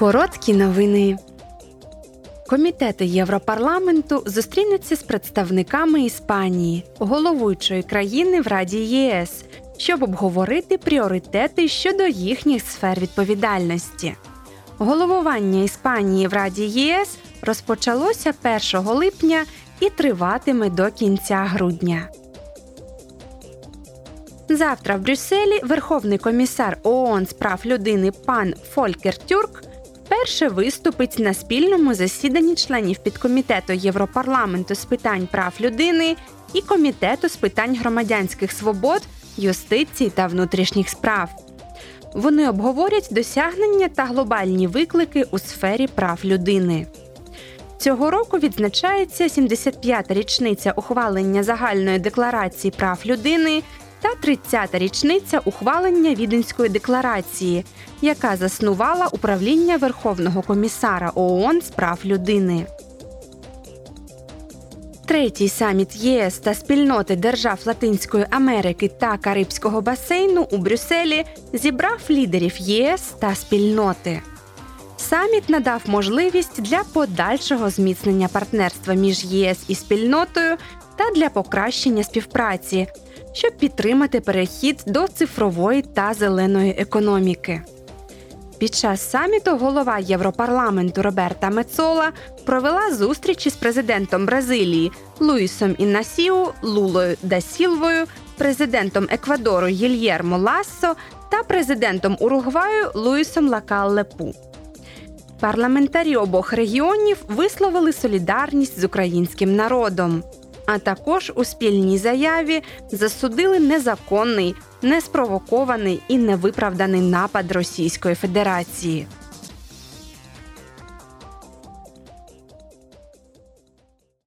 Короткі новини. Комітети Європарламенту зустрінуться з представниками Іспанії, головуючої країни в Раді ЄС, щоб обговорити пріоритети щодо їхніх сфер відповідальності. Головування Іспанії в Раді ЄС розпочалося 1 липня і триватиме до кінця грудня. Завтра в Брюсселі Верховний комісар ООН з прав людини пан Фолькер Тюрк вперше виступить на спільному засіданні членів підкомітету Європарламенту з питань прав людини і комітету з питань громадянських свобод, юстиції та внутрішніх справ. Вони обговорять досягнення та глобальні виклики у сфері прав людини. Цього року відзначається 75-та річниця ухвалення загальної декларації прав людини та 30-та річниця ухвалення Віденської декларації, яка заснувала управління Верховного комісара ООН з прав людини. Третій саміт ЄС та спільноти держав Латинської Америки та Карибського басейну у Брюсселі зібрав лідерів ЄС та спільноти. Саміт надав можливість для подальшого зміцнення партнерства між ЄС і спільнотою та для покращення співпраці, щоб підтримати перехід до цифрової та зеленої економіки. Під час саміту голова Європарламенту Роберта Мецола провела зустрічі з президентом Бразилії Луїсом Іннасіу Лулою да Сілвою, президентом Еквадору Гільєрмо Лассо та президентом Уругваю Луїсом Лакаллепу. Парламентарі обох регіонів висловили солідарність з українським народом, а також у спільній заяві засудили незаконний, неспровокований і невиправданий напад Російської Федерації.